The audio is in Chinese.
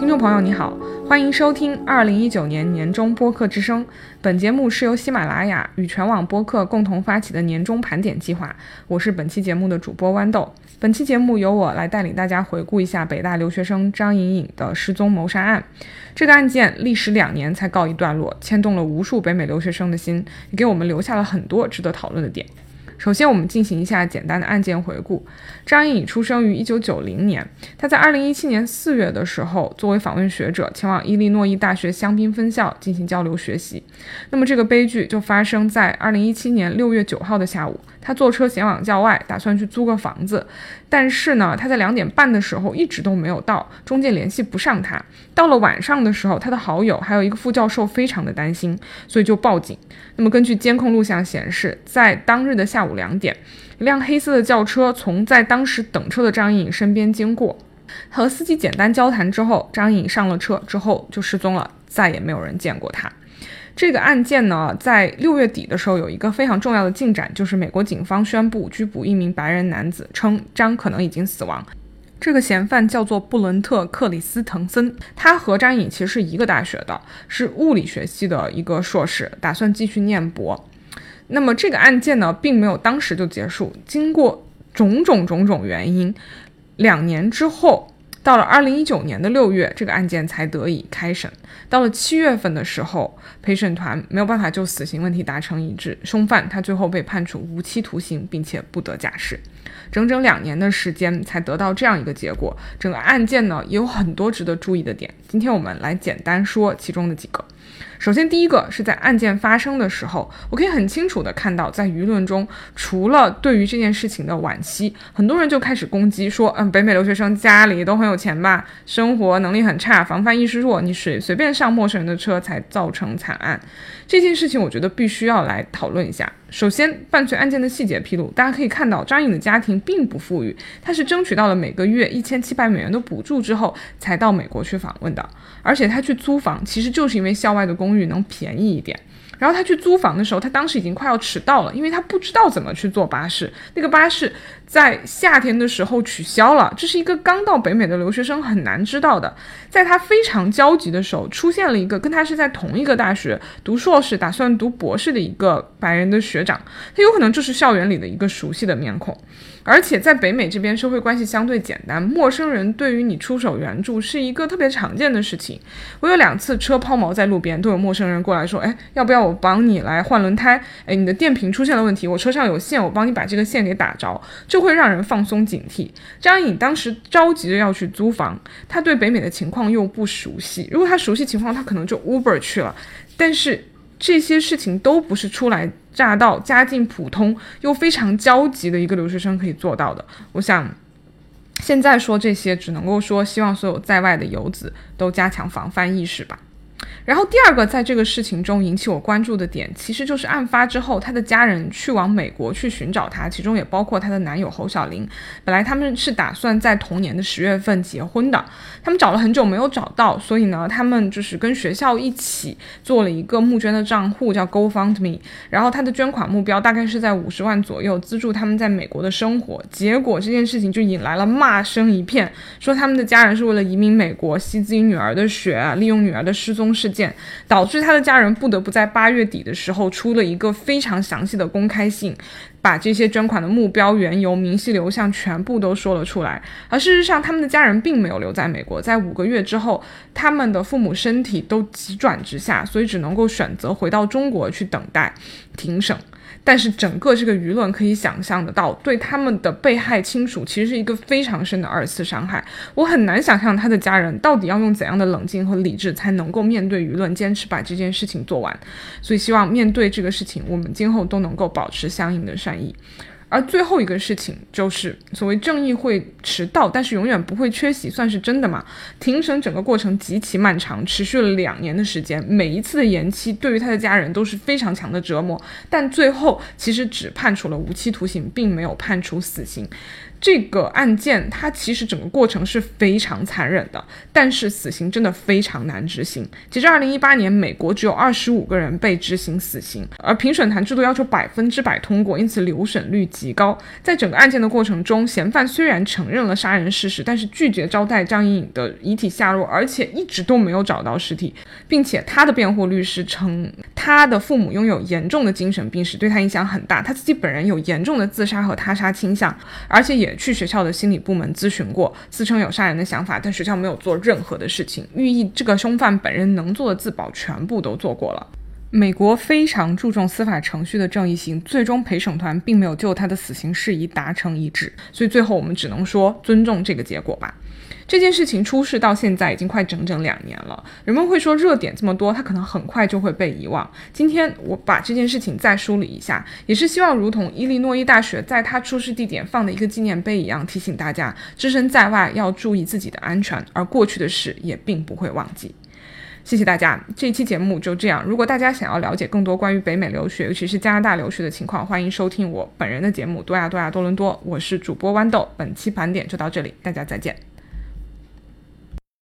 听众朋友，你好，欢迎收听二零一九年年终播客之声。本节目是由喜马拉雅与全网播客共同发起的年终盘点计划。我是本期节目的主播豌豆。本期节目由我来带领大家回顾一下北大留学生张颖颖的失踪谋杀案。这个案件历时两年才告一段落，牵动了无数北美留学生的心，也给我们留下了很多值得讨论的点。首先，我们进行一下简单的案件回顾。张颖出生于一九九零年，她在二零一七年四月的时候，作为访问学者前往伊利诺伊大学香槟分校进行交流学习。那么，这个悲剧就发生在二零一七年六月九号的下午。她坐车前往校外，打算去租个房子，但是呢，她在两点半的时候一直都没有到，中介联系不上她。到了晚上的时候，她的好友还有一个副教授非常的担心，所以就报警。那么，根据监控录像显示，在当日的下午两点，一辆黑色的轿车从在当时等车的张颖身边经过，和司机简单交谈之后，张颖上了车之后就失踪了，再也没有人见过她。这个案件呢，在六月底的时候有一个非常重要的进展，就是美国警方宣布拘捕一名白人男子，称张可能已经死亡。这个嫌犯叫做布伦特·克里斯滕森，他和张颖其实是一个大学的，是物理学系的一个硕士，打算继续念博。那么这个案件呢，并没有当时就结束，经过种种种种原因，两年之后。到了二零一九年的六月，这个案件才得以开审。到了七月份的时候，陪审团没有办法就死刑问题达成一致，凶犯他最后被判处无期徒刑，并且不得假释。整整两年的时间才得到这样一个结果。整个案件呢，也有很多值得注意的点。今天我们来简单说其中的几个。首先，第一个是在案件发生的时候，我可以很清楚的看到，在舆论中，除了对于这件事情的惋惜，很多人就开始攻击说，嗯，北美留学生家里都很有钱吧，生活能力很差，防范意识弱，你随随便上陌生人的车才造成惨案。这件事情，我觉得必须要来讨论一下。首先，犯罪案件的细节披露，大家可以看到张颖的家庭并不富裕，她是争取到了每个月一千七百美元的补助之后才到美国去访问的，而且她去租房，其实就是因为校外的公寓能便宜一点。然后他去租房的时候，他当时已经快要迟到了，因为他不知道怎么去坐巴士。那个巴士在夏天的时候取消了，这是一个刚到北美的留学生很难知道的。在他非常焦急的时候，出现了一个跟他是在同一个大学读硕士、打算读博士的一个白人的学长，他有可能就是校园里的一个熟悉的面孔。而且在北美这边，社会关系相对简单，陌生人对于你出手援助是一个特别常见的事情。我有两次车抛锚在路边，都有陌生人过来说：“哎，要不要我帮你来换轮胎？哎，你的电瓶出现了问题，我车上有线，我帮你把这个线给打着，就会让人放松警惕。”张颖当时着急着要去租房，他对北美的情况又不熟悉，如果他熟悉情况，他可能就 Uber 去了。但是这些事情都不是初来。乍到、家境普通又非常焦急的一个留学生可以做到的。我想，现在说这些，只能够说希望所有在外的游子都加强防范意识吧。然后第二个在这个事情中引起我关注的点，其实就是案发之后，她的家人去往美国去寻找她，其中也包括她的男友侯小林。本来他们是打算在同年的十月份结婚的，他们找了很久没有找到，所以呢，他们就是跟学校一起做了一个募捐的账户，叫 GoFundMe。然后他的捐款目标大概是在五十万左右，资助他们在美国的生活。结果这件事情就引来了骂声一片，说他们的家人是为了移民美国，吸自己女儿的血，利用女儿的失踪事。件导致他的家人不得不在八月底的时候出了一个非常详细的公开信，把这些捐款的目标、缘由、明细流向全部都说了出来。而事实上，他们的家人并没有留在美国，在五个月之后，他们的父母身体都急转直下，所以只能够选择回到中国去等待庭审。但是整个这个舆论可以想象得到，对他们的被害亲属其实是一个非常深的二次伤害。我很难想象他的家人到底要用怎样的冷静和理智才能够面对舆论，坚持把这件事情做完。所以希望面对这个事情，我们今后都能够保持相应的善意。而最后一个事情就是，所谓正义会迟到，但是永远不会缺席，算是真的吗？庭审整个过程极其漫长，持续了两年的时间，每一次的延期对于他的家人都是非常强的折磨，但最后其实只判处了无期徒刑，并没有判处死刑。这个案件它其实整个过程是非常残忍的，但是死刑真的非常难执行。截至二零一八年，美国只有二十五个人被执行死刑，而评审团制度要求百分之百通过，因此留审率极。高。在整个案件的过程中，嫌犯虽然承认了杀人事实，但是拒绝招待张颖颖的遗体下落，而且一直都没有找到尸体，并且他的辩护律师称，他的父母拥有严重的精神病史，对他影响很大，他自己本人有严重的自杀和他杀倾向，而且也去学校的心理部门咨询过，自称有杀人的想法，但学校没有做任何的事情，寓意这个凶犯本人能做的自保全部都做过了。美国非常注重司法程序的正义性，最终陪审团并没有就他的死刑事宜达成一致，所以最后我们只能说尊重这个结果吧。这件事情出事到现在已经快整整两年了，人们会说热点这么多，它可能很快就会被遗忘。今天我把这件事情再梳理一下，也是希望如同伊利诺伊大学在他出事地点放的一个纪念碑一样，提醒大家置身在外要注意自己的安全，而过去的事也并不会忘记。谢谢大家，这期节目就这样。如果大家想要了解更多关于北美留学，尤其是加拿大留学的情况，欢迎收听我本人的节目《多亚多亚多伦多》，我是主播豌豆。本期盘点就到这里，大家再见。